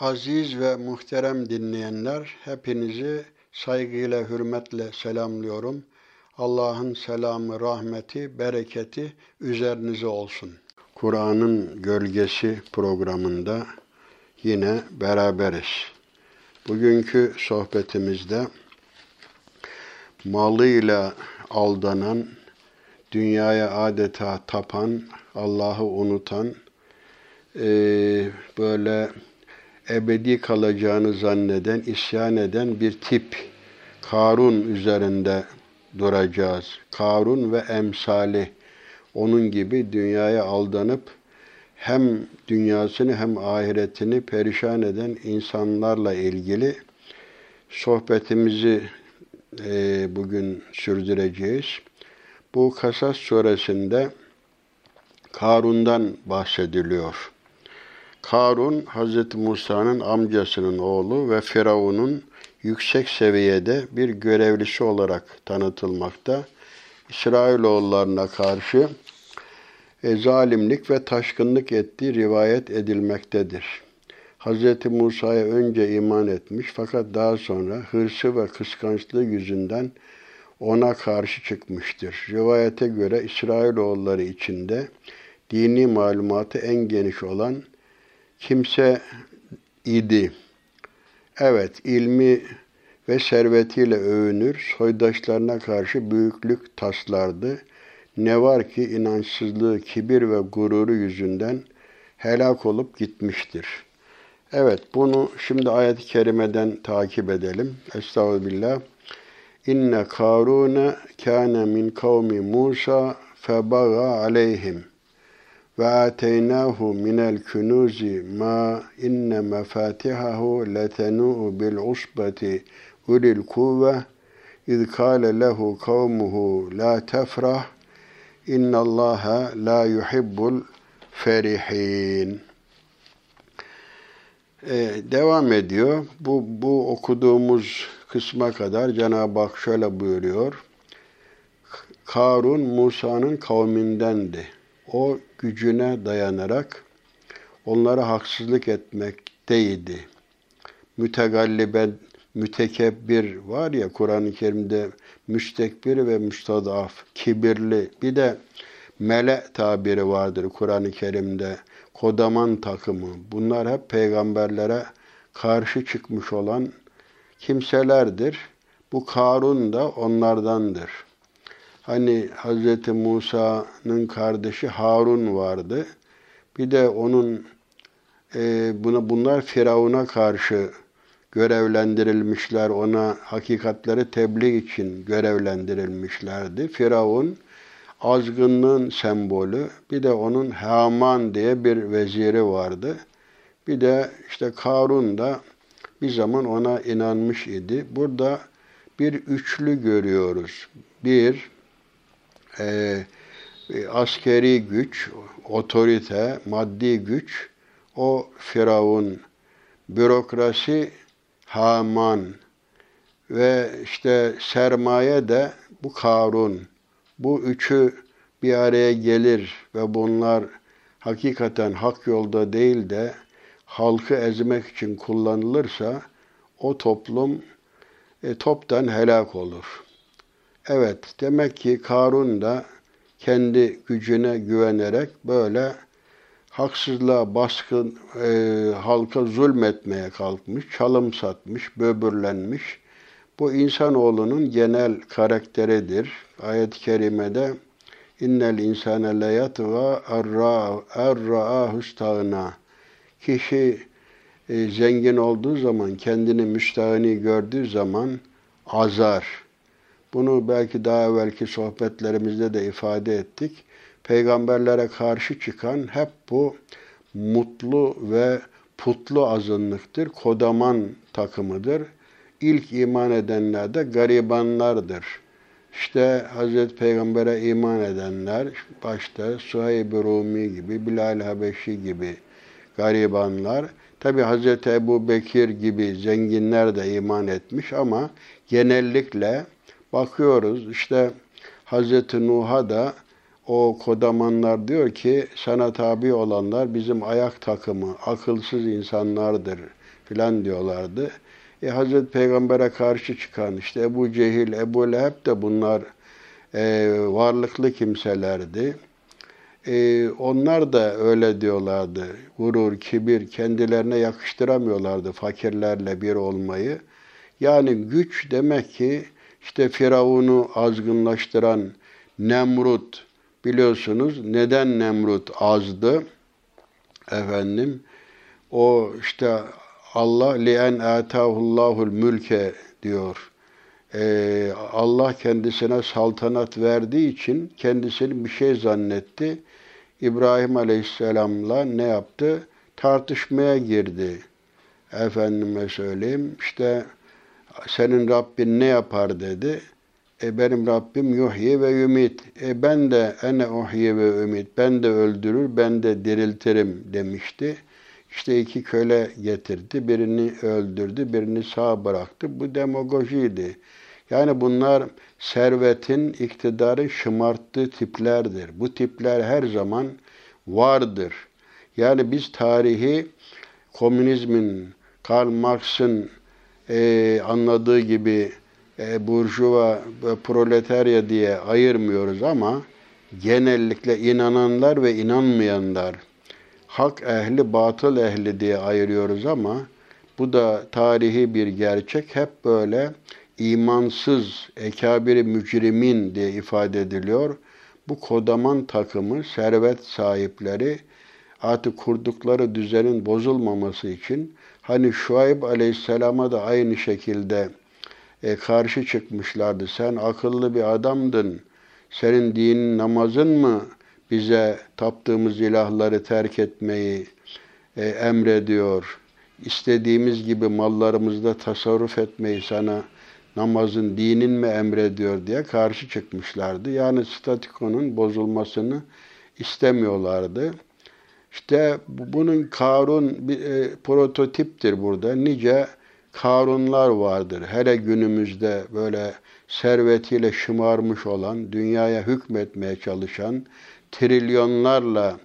Aziz ve muhterem dinleyenler, hepinizi saygıyla, hürmetle selamlıyorum. Allah'ın selamı, rahmeti, bereketi üzerinize olsun. Kur'an'ın Gölgesi programında yine beraberiz. Bugünkü sohbetimizde malıyla aldanan, dünyaya adeta tapan, Allah'ı unutan, böyle ebedi kalacağını zanneden, isyan eden bir tip Karun üzerinde duracağız. Karun ve emsali onun gibi dünyaya aldanıp hem dünyasını hem ahiretini perişan eden insanlarla ilgili sohbetimizi e, bugün sürdüreceğiz. Bu Kasas suresinde Karun'dan bahsediliyor. Karun, Hz. Musa'nın amcasının oğlu ve Firavun'un yüksek seviyede bir görevlisi olarak tanıtılmakta. İsrailoğullarına karşı e, zalimlik ve taşkınlık ettiği rivayet edilmektedir. Hz. Musa'ya önce iman etmiş fakat daha sonra hırsı ve kıskançlığı yüzünden ona karşı çıkmıştır. Rivayete göre İsrailoğulları içinde dini malumatı en geniş olan kimse idi. Evet, ilmi ve servetiyle övünür, soydaşlarına karşı büyüklük taslardı. Ne var ki inançsızlığı, kibir ve gururu yüzünden helak olup gitmiştir. Evet, bunu şimdi ayet-i kerimeden takip edelim. Estağfirullah. İnne Karune kâne min kavmi Musa febaga aleyhim.'' Ve ateynahu minel kunuzi ma inne mefatihahu letenu'u bil usbati ulil kuvve iz kâle lehu kavmuhu la tefrah innallaha la yuhibbul ferihin. Ee, devam ediyor. Bu, bu okuduğumuz kısma kadar Cenab-ı Hak şöyle buyuruyor. Karun Musa'nın kavmindendi. O gücüne dayanarak onlara haksızlık etmekteydi. Mütegalliben, mütekebbir var ya Kur'an-ı Kerim'de müstekbir ve müstadaf, kibirli. Bir de mele tabiri vardır Kur'an-ı Kerim'de. Kodaman takımı. Bunlar hep peygamberlere karşı çıkmış olan kimselerdir. Bu Karun da onlardandır. Hani Hz. Musa'nın kardeşi Harun vardı. Bir de onun e, bunu bunlar Firavun'a karşı görevlendirilmişler. Ona hakikatleri tebliğ için görevlendirilmişlerdi. Firavun azgınlığın sembolü. Bir de onun Haman diye bir veziri vardı. Bir de işte Karun da bir zaman ona inanmış idi. Burada bir üçlü görüyoruz. Bir, e, askeri güç, otorite, maddi güç, o Firavun, bürokrasi Haman ve işte sermaye de bu Karun. Bu üçü bir araya gelir ve bunlar hakikaten hak yolda değil de halkı ezmek için kullanılırsa o toplum e, toptan helak olur. Evet, demek ki Karun da kendi gücüne güvenerek böyle haksızlığa baskın e, halka zulmetmeye kalkmış, çalım satmış, böbürlenmiş. Bu insanoğlunun genel karakteridir. Ayet-i kerimede innel insane le yatga erra'ahu stağına. Kişi e, zengin olduğu zaman, kendini müstahini gördüğü zaman azar bunu belki daha evvelki sohbetlerimizde de ifade ettik. Peygamberlere karşı çıkan hep bu mutlu ve putlu azınlıktır. Kodaman takımıdır. İlk iman edenler de garibanlardır. İşte Hazreti Peygamber'e iman edenler, başta Suheyb-i Rumi gibi, Bilal Habeşi gibi garibanlar, tabi Hazreti Ebu Bekir gibi zenginler de iman etmiş ama genellikle bakıyoruz işte Hazreti Nuh'a da o kodamanlar diyor ki sana tabi olanlar bizim ayak takımı, akılsız insanlardır filan diyorlardı. E, Hazreti Peygamber'e karşı çıkan işte Ebu Cehil, Ebu Leheb de bunlar e, varlıklı kimselerdi. E, onlar da öyle diyorlardı. Gurur, kibir kendilerine yakıştıramıyorlardı fakirlerle bir olmayı. Yani güç demek ki işte Firavun'u azgınlaştıran Nemrut biliyorsunuz neden Nemrut azdı? Efendim o işte Allah lien atahullahul mülke diyor. Ee, Allah kendisine saltanat verdiği için kendisini bir şey zannetti. İbrahim Aleyhisselam'la ne yaptı? Tartışmaya girdi. Efendime söyleyeyim işte senin Rabbin ne yapar dedi. E benim Rabbim yuhyi ve ümit. E ben de ene uhyi ve ümit. Ben de öldürür, ben de diriltirim demişti. İşte iki köle getirdi. Birini öldürdü, birini sağ bıraktı. Bu demagojiydi. Yani bunlar servetin, iktidarın şımarttığı tiplerdir. Bu tipler her zaman vardır. Yani biz tarihi komünizmin, Karl Marx'ın e, anladığı gibi e, burjuva ve proletarya diye ayırmıyoruz ama genellikle inananlar ve inanmayanlar, hak ehli, batıl ehli diye ayırıyoruz ama bu da tarihi bir gerçek. Hep böyle imansız, ekabiri mücrimin diye ifade ediliyor. Bu kodaman takımı, servet sahipleri artık kurdukları düzenin bozulmaması için hani Şuayb Aleyhisselam'a da aynı şekilde e, karşı çıkmışlardı. Sen akıllı bir adamdın. Senin dinin namazın mı bize taptığımız ilahları terk etmeyi e, emrediyor? İstediğimiz gibi mallarımızda tasarruf etmeyi sana namazın, dinin mi emrediyor diye karşı çıkmışlardı. Yani statikonun bozulmasını istemiyorlardı. İşte bunun Karun bir e, prototiptir burada. Nice Karunlar vardır. Hele günümüzde böyle servetiyle şımarmış olan, dünyaya hükmetmeye çalışan, trilyonlarla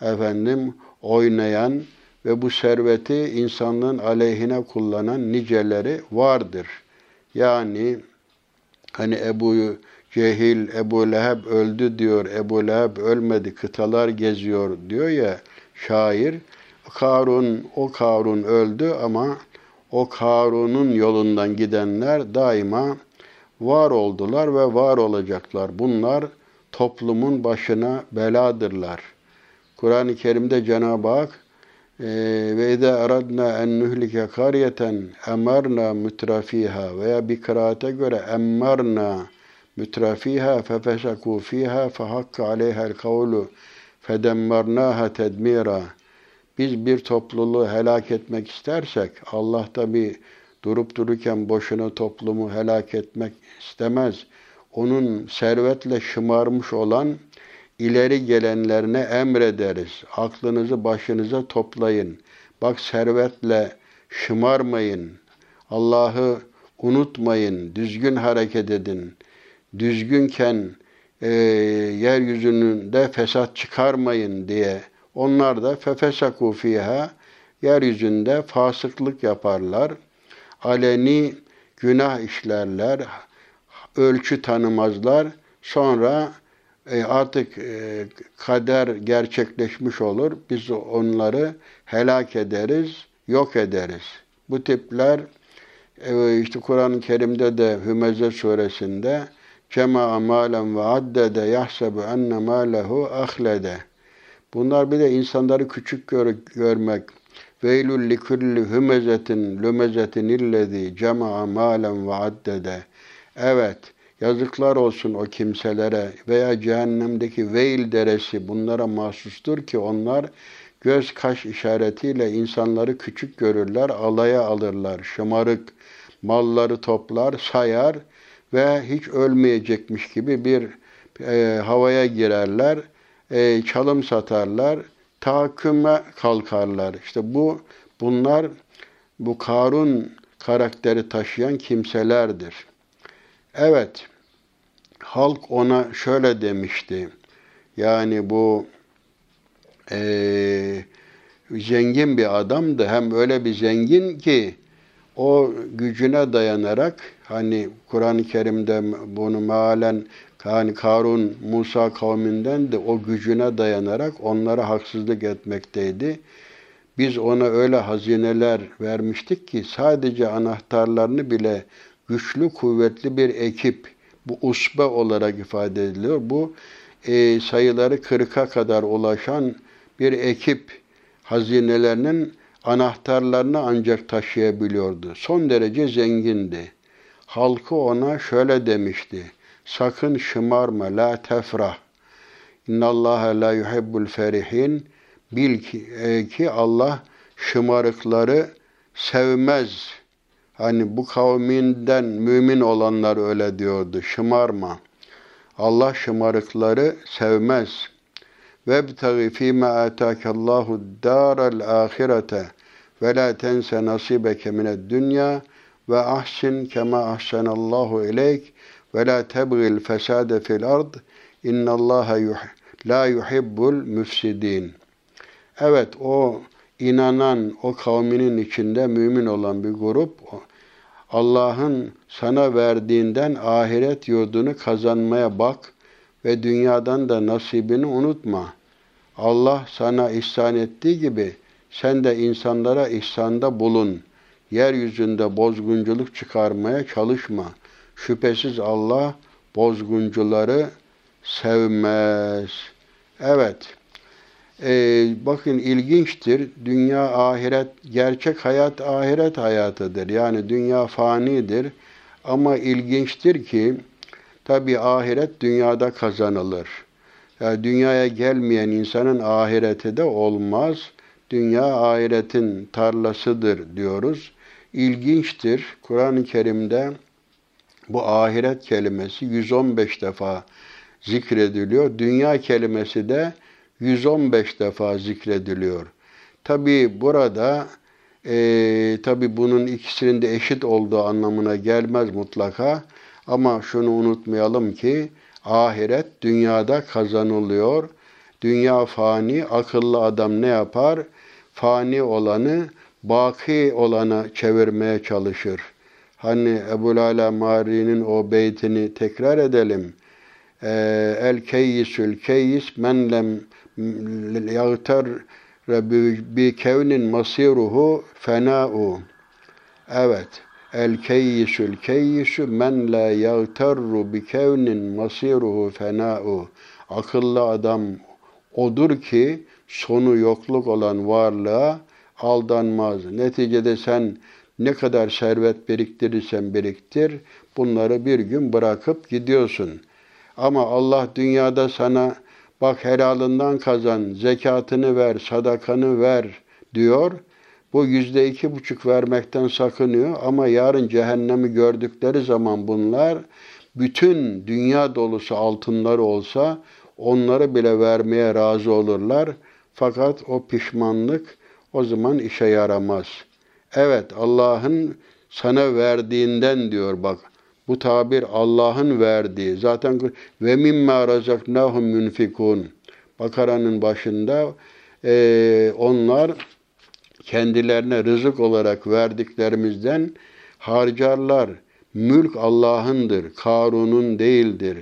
efendim oynayan ve bu serveti insanlığın aleyhine kullanan niceleri vardır. Yani hani Ebu Cehil, Ebu Leheb öldü diyor, Ebu Leheb ölmedi, kıtalar geziyor diyor ya şair. Karun, o Karun öldü ama o Karun'un yolundan gidenler daima var oldular ve var olacaklar. Bunlar toplumun başına beladırlar. Kur'an-ı Kerim'de Cenab-ı Hak e, ve ede aradna en nuhlike kariyeten emarna mutrafiha veya bir kıraate göre emmarna mutrafiha fefesaku fiha fehakka aleyhel kavlu fedemmarnaha tedmira biz bir topluluğu helak etmek istersek Allah da bir durup dururken boşuna toplumu helak etmek istemez. Onun servetle şımarmış olan ileri gelenlerine emrederiz. Aklınızı başınıza toplayın. Bak servetle şımarmayın. Allah'ı unutmayın. Düzgün hareket edin. Düzgünken e, yeryüzünde fesat çıkarmayın diye onlar da fefesaku fiha yeryüzünde fasıklık yaparlar. Aleni günah işlerler. Ölçü tanımazlar. Sonra e, artık e, kader gerçekleşmiş olur. Biz onları helak ederiz, yok ederiz. Bu tipler e, işte Kur'an-ı Kerim'de de Hümeze suresinde cema malen ve addede yahsebu enne malehu ahlede Bunlar bir de insanları küçük gör, görmek. Veylül likulli hümezetin lümezetin illezi cema'a malen ve addede. Evet, yazıklar olsun o kimselere veya cehennemdeki veil deresi bunlara mahsustur ki onlar göz kaş işaretiyle insanları küçük görürler, alaya alırlar, şımarık, malları toplar, sayar ve hiç ölmeyecekmiş gibi bir e, havaya girerler e, çalım satarlar, tahakküme kalkarlar. İşte bu bunlar bu Karun karakteri taşıyan kimselerdir. Evet, halk ona şöyle demişti. Yani bu e, zengin bir adamdı. Hem öyle bir zengin ki o gücüne dayanarak hani Kur'an-ı Kerim'de bunu mealen hani Karun Musa kavminden de o gücüne dayanarak onlara haksızlık etmekteydi. Biz ona öyle hazineler vermiştik ki sadece anahtarlarını bile güçlü kuvvetli bir ekip bu usbe olarak ifade ediliyor. Bu e, sayıları kırka kadar ulaşan bir ekip hazinelerinin anahtarlarını ancak taşıyabiliyordu. Son derece zengindi. Halkı ona şöyle demişti. Sakın şımarma, la tefrah. İnnallâhe la yuhibbul ferihin. Bil ki, e, ki Allah şımarıkları sevmez. Hani bu kavminden mümin olanlar öyle diyordu. Şımarma. Allah şımarıkları sevmez. Vebtagi fîme âtâkallâhu dâral âhirete ve la tense nasibeke mined dünya ve ahsin kema ahsenallahu ileyk ve la tebgil fesade fil ard innallaha yuh la yuhibbul müfsidin. Evet o inanan o kavminin içinde mümin olan bir grup Allah'ın sana verdiğinden ahiret yurdunu kazanmaya bak ve dünyadan da nasibini unutma. Allah sana ihsan ettiği gibi sen de insanlara ihsanda bulun. Yeryüzünde bozgunculuk çıkarmaya çalışma. Şüphesiz Allah bozguncuları sevmez. Evet. Ee, bakın ilginçtir. Dünya ahiret, gerçek hayat ahiret hayatıdır. Yani dünya fanidir. Ama ilginçtir ki tabi ahiret dünyada kazanılır. Yani dünyaya gelmeyen insanın ahireti de olmaz. Dünya ahiretin tarlasıdır diyoruz. İlginçtir. Kur'an-ı Kerim'de bu ahiret kelimesi 115 defa zikrediliyor. Dünya kelimesi de 115 defa zikrediliyor. Tabi burada e, tabi bunun ikisinin de eşit olduğu anlamına gelmez mutlaka. Ama şunu unutmayalım ki ahiret dünyada kazanılıyor. Dünya fani, akıllı adam ne yapar? Fani olanı baki olana çevirmeye çalışır. Hani Ebu Ala Mari'nin o beytini tekrar edelim. Ee, El keyyisül keyyis men lem yagtar bi kevnin masiruhu fena'u. Evet. El keyyisül keyyisü men la yagtarru bi kevnin masiruhu fena'u. Akıllı adam odur ki sonu yokluk olan varlığa aldanmaz. Neticede sen ne kadar servet biriktirirsen biriktir, bunları bir gün bırakıp gidiyorsun. Ama Allah dünyada sana bak helalından kazan, zekatını ver, sadakanı ver diyor. Bu yüzde iki buçuk vermekten sakınıyor ama yarın cehennemi gördükleri zaman bunlar bütün dünya dolusu altınları olsa onları bile vermeye razı olurlar. Fakat o pişmanlık o zaman işe yaramaz. Evet Allah'ın sana verdiğinden diyor bak. Bu tabir Allah'ın verdiği. Zaten ve mimma razaknahum yunfikun. Bakara'nın başında e, onlar kendilerine rızık olarak verdiklerimizden harcarlar. Mülk Allah'ındır, Karun'un değildir.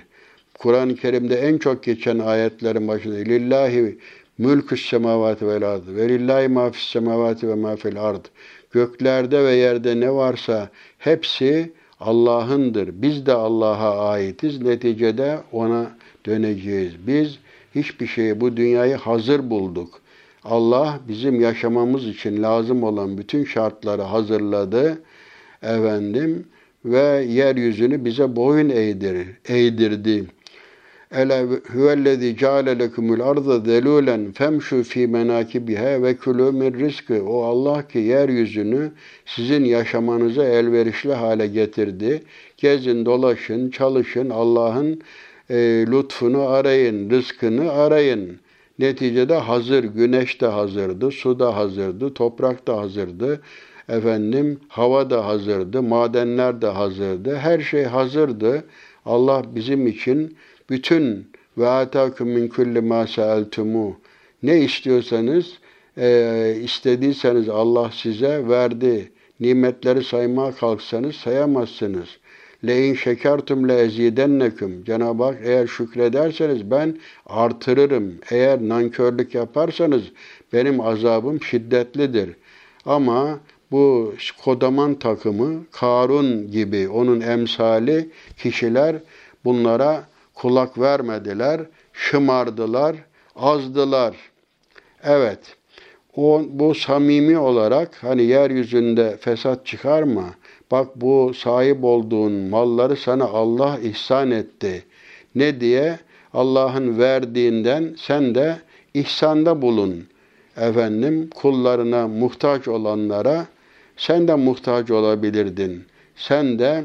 Kur'an-ı Kerim'de en çok geçen ayetlerin başında lillahi mülkü's semavati vel ard ve lillahi ma fis semavati ve ma fil ard. Göklerde ve yerde ne varsa hepsi Allah'ındır. Biz de Allah'a aitiz. Neticede ona döneceğiz. Biz hiçbir şeyi bu dünyayı hazır bulduk. Allah bizim yaşamamız için lazım olan bütün şartları hazırladı. Efendim ve yeryüzünü bize boyun eğdir, eğdirdi. Ele huvellezî ceale lekumul arda zelûlen femşu fî menâkibiha ve kulû min rizkı. O Allah ki yeryüzünü sizin yaşamanıza elverişli hale getirdi. Gezin, dolaşın, çalışın, Allah'ın e, lütfunu arayın, rızkını arayın. Neticede hazır, güneş de hazırdı, su da hazırdı, toprak da hazırdı. Efendim, hava da hazırdı, madenler de hazırdı. Her şey hazırdı. Allah bizim için bütün ve atakum min kulli ma sa'altumu. Ne istiyorsanız, e, istediyseniz Allah size verdi. Nimetleri saymaya kalksanız sayamazsınız. Le in şekertum le ezidennekum. Cenab-ı Hak eğer şükrederseniz ben artırırım. Eğer nankörlük yaparsanız benim azabım şiddetlidir. Ama bu kodaman takımı Karun gibi onun emsali kişiler bunlara kulak vermediler, şımardılar, azdılar. Evet, o, bu samimi olarak hani yeryüzünde fesat çıkarma. Bak bu sahip olduğun malları sana Allah ihsan etti. Ne diye? Allah'ın verdiğinden sen de ihsanda bulun. Efendim kullarına muhtaç olanlara sen de muhtaç olabilirdin. Sen de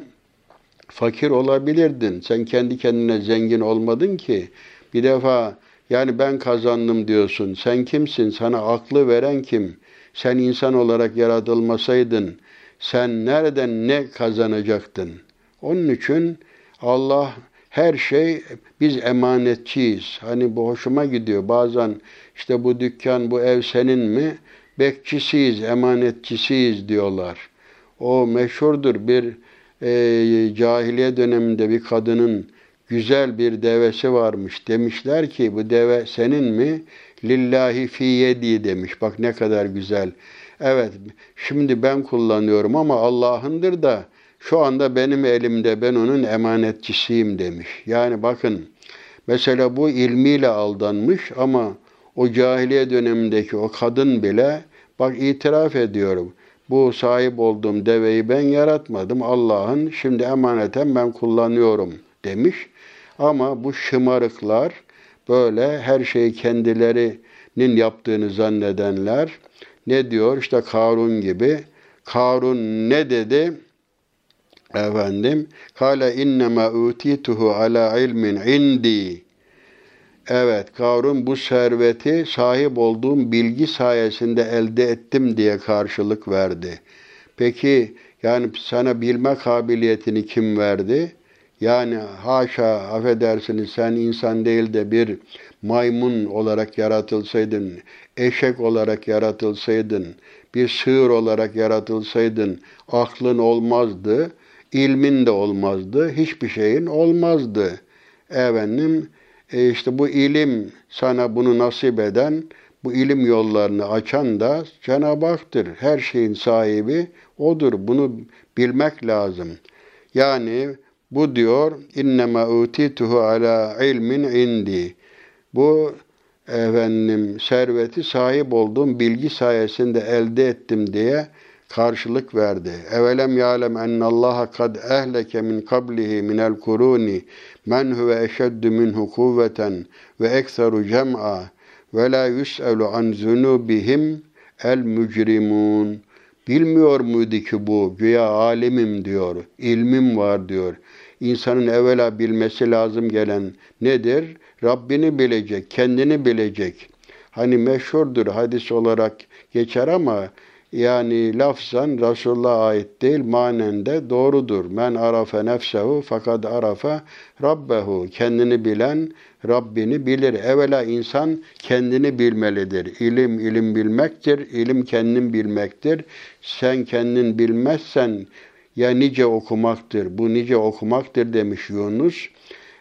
fakir olabilirdin. Sen kendi kendine zengin olmadın ki. Bir defa yani ben kazandım diyorsun. Sen kimsin? Sana aklı veren kim? Sen insan olarak yaratılmasaydın sen nereden ne kazanacaktın? Onun için Allah her şey biz emanetçiyiz. Hani bu hoşuma gidiyor. Bazen işte bu dükkan, bu ev senin mi? Bekçisiyiz, emanetçisiyiz diyorlar. O meşhurdur bir e, cahiliye döneminde bir kadının güzel bir devesi varmış. Demişler ki bu deve senin mi? Lillahi fi yedi demiş. Bak ne kadar güzel. Evet şimdi ben kullanıyorum ama Allah'ındır da şu anda benim elimde ben onun emanetçisiyim demiş. Yani bakın mesela bu ilmiyle aldanmış ama o cahiliye dönemindeki o kadın bile bak itiraf ediyorum. Bu sahip olduğum deveyi ben yaratmadım. Allah'ın şimdi emaneten ben kullanıyorum demiş. Ama bu şımarıklar böyle her şeyi kendilerinin yaptığını zannedenler ne diyor? İşte Karun gibi. Karun ne dedi? Efendim, kale innema utituhu ala ilmin indi. Evet, Karun bu serveti sahip olduğum bilgi sayesinde elde ettim diye karşılık verdi. Peki yani sana bilme kabiliyetini kim verdi? Yani haşa affedersiniz sen insan değil de bir maymun olarak yaratılsaydın, eşek olarak yaratılsaydın, bir sığır olarak yaratılsaydın aklın olmazdı, ilmin de olmazdı, hiçbir şeyin olmazdı. Efendim e işte bu ilim sana bunu nasip eden, bu ilim yollarını açan da Cenab-ı Hak'tır. Her şeyin sahibi O'dur. Bunu bilmek lazım. Yani bu diyor innema utituhu ala ilmin indi. Bu efendim serveti sahip olduğum bilgi sayesinde elde ettim diye karşılık verdi. Evelem ya'lem ennallaha kad ehleke min kablihi minel kuruni men huve eşeddu minhu kuvveten ve ekseru cem'a ve la yus'elu an zunubihim el mücrimun. Bilmiyor muydu ki bu? Güya alimim diyor, ilmim var diyor. İnsanın evvela bilmesi lazım gelen nedir? Rabbini bilecek, kendini bilecek. Hani meşhurdur hadis olarak geçer ama yani lafzan Resulullah'a ait değil, manen de doğrudur. Men arafe nefsehu fakat arafe rabbehu. Kendini bilen Rabbini bilir. Evvela insan kendini bilmelidir. İlim ilim bilmektir, ilim kendin bilmektir. Sen kendin bilmezsen ya nice okumaktır. Bu nice okumaktır demiş Yunus.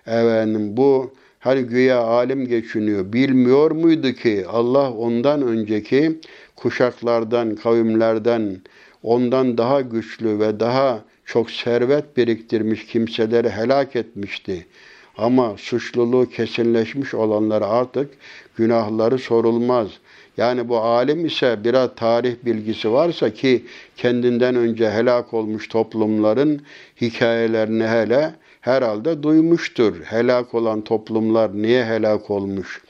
Efendim bu hani güya alim geçiniyor. Bilmiyor muydu ki Allah ondan önceki kuşaklardan, kavimlerden ondan daha güçlü ve daha çok servet biriktirmiş kimseleri helak etmişti. Ama suçluluğu kesinleşmiş olanlara artık günahları sorulmaz. Yani bu alim ise biraz tarih bilgisi varsa ki kendinden önce helak olmuş toplumların hikayelerini hele herhalde duymuştur. Helak olan toplumlar niye helak olmuş?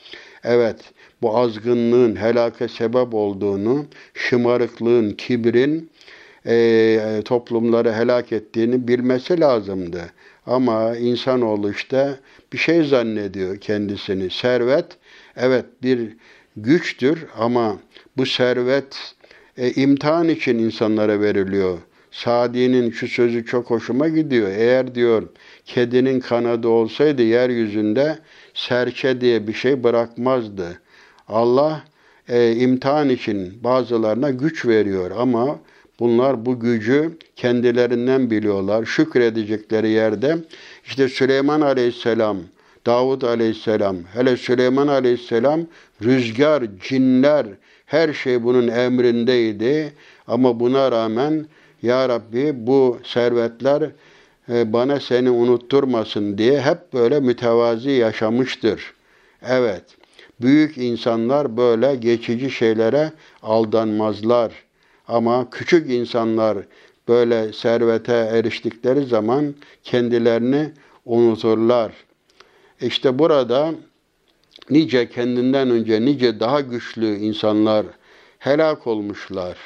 Evet, bu azgınlığın helake sebep olduğunu, şımarıklığın, kibrin e, toplumları helak ettiğini bilmesi lazımdı. Ama insanoğlu işte bir şey zannediyor kendisini. Servet, evet bir güçtür ama bu servet e, imtihan için insanlara veriliyor. Sadi'nin şu sözü çok hoşuma gidiyor. Eğer diyor kedinin kanadı olsaydı yeryüzünde serçe diye bir şey bırakmazdı. Allah e, imtihan için bazılarına güç veriyor ama bunlar bu gücü kendilerinden biliyorlar. Şükredecekleri yerde işte Süleyman Aleyhisselam, Davud Aleyhisselam, hele Süleyman Aleyhisselam rüzgar, cinler, her şey bunun emrindeydi. Ama buna rağmen Ya Rabbi bu servetler e, bana seni unutturmasın diye hep böyle mütevazi yaşamıştır. Evet, büyük insanlar böyle geçici şeylere aldanmazlar. Ama küçük insanlar böyle servete eriştikleri zaman kendilerini unuturlar. İşte burada nice kendinden önce nice daha güçlü insanlar helak olmuşlar.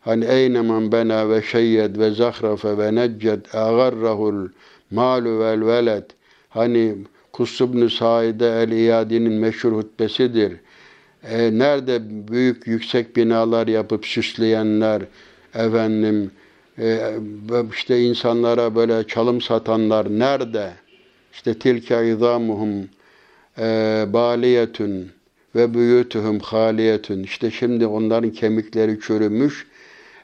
Hani eynemen bena ve şeyyed ve zahrafe ve necced agarrahul malu vel veled. Hani Kusubnu Saide el-İyadi'nin meşhur hutbesidir. E, nerede büyük yüksek binalar yapıp süsleyenler, efendim e, işte insanlara böyle çalım satanlar nerede? İşte tilke izamuhum e, baliyetun ve büyütühüm haliyetun. İşte şimdi onların kemikleri çürümüş,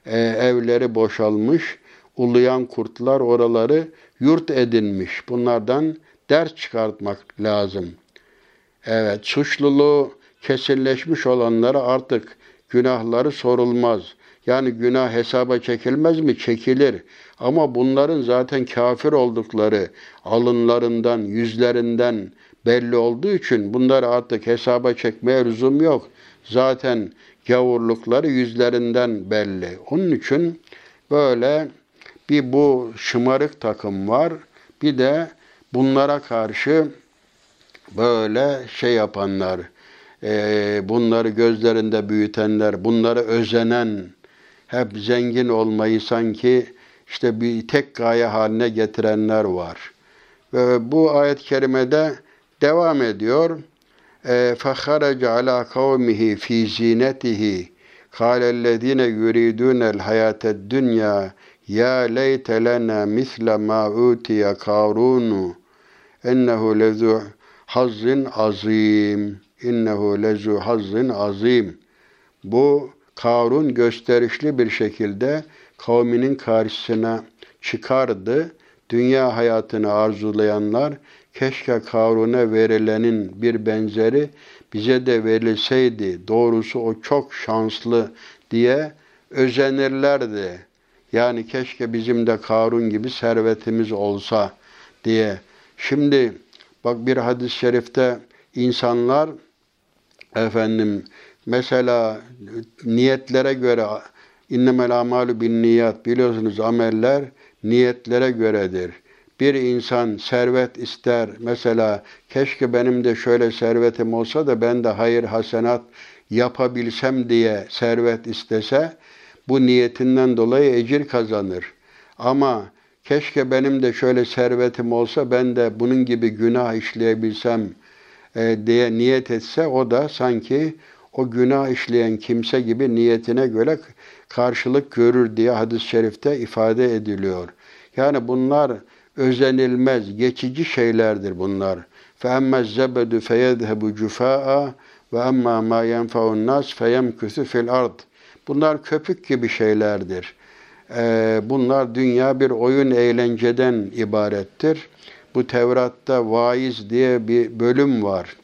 e, evleri boşalmış, uluyan kurtlar oraları yurt edinmiş. Bunlardan ders çıkartmak lazım. Evet, suçluluğu kesinleşmiş olanlara artık günahları sorulmaz. Yani günah hesaba çekilmez mi? Çekilir. Ama bunların zaten kafir oldukları alınlarından, yüzlerinden belli olduğu için bunları artık hesaba çekmeye lüzum yok. Zaten gavurlukları yüzlerinden belli. Onun için böyle bir bu şımarık takım var. Bir de bunlara karşı böyle şey yapanlar, bunları gözlerinde büyütenler, bunları özenen, hep zengin olmayı sanki işte bir tek gaye haline getirenler var. Ve bu ayet-i kerimede devam ediyor. فَخَرَجَ عَلَى قَوْمِهِ ف۪ي زِينَتِهِ قَالَ الَّذ۪ينَ يُرِيدُونَ الْحَيَاةَ الدُّنْيَا يَا لَيْتَ لَنَا مِثْلَ مَا اُوتِيَ قَارُونُ اِنَّهُ لَذُو حَظٍ azim. İnnehu lezu hazzin azim. Bu Karun gösterişli bir şekilde kavminin karşısına çıkardı. Dünya hayatını arzulayanlar keşke Karun'a verilenin bir benzeri bize de verilseydi. Doğrusu o çok şanslı diye özenirlerdi. Yani keşke bizim de Karun gibi servetimiz olsa diye. Şimdi bak bir hadis-i şerifte insanlar efendim mesela niyetlere göre innemel amalu bin niyat biliyorsunuz ameller niyetlere göredir. Bir insan servet ister mesela keşke benim de şöyle servetim olsa da ben de hayır hasenat yapabilsem diye servet istese bu niyetinden dolayı ecir kazanır. Ama keşke benim de şöyle servetim olsa ben de bunun gibi günah işleyebilsem e, diye niyet etse o da sanki o günah işleyen kimse gibi niyetine göre karşılık görür diye hadis-i şerifte ifade ediliyor. Yani bunlar özenilmez, geçici şeylerdir bunlar. فَاَمَّا الزَّبَدُ فَيَذْهَبُ جُفَاءً وَاَمَّا مَا يَنْفَعُ النَّاسِ فَيَمْكُثُ فِي الْأَرْضِ Bunlar köpük gibi şeylerdir. Ee, bunlar dünya bir oyun eğlenceden ibarettir. Bu Tevrat'ta vaiz diye bir bölüm var.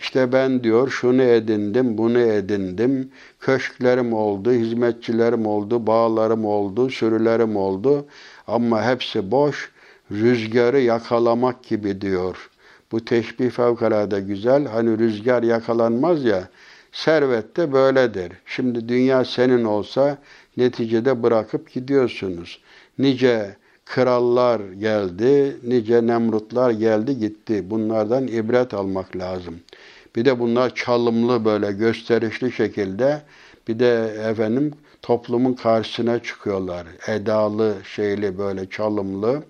İşte ben diyor şunu edindim, bunu edindim. Köşklerim oldu, hizmetçilerim oldu, bağlarım oldu, sürülerim oldu. Ama hepsi boş, rüzgarı yakalamak gibi diyor. Bu teşbih fevkalade güzel. Hani rüzgar yakalanmaz ya, servet de böyledir. Şimdi dünya senin olsa neticede bırakıp gidiyorsunuz. Nice krallar geldi, nice nemrutlar geldi gitti. Bunlardan ibret almak lazım. Bir de bunlar çalımlı böyle gösterişli şekilde bir de efendim toplumun karşısına çıkıyorlar. Edalı şeyli böyle çalımlı.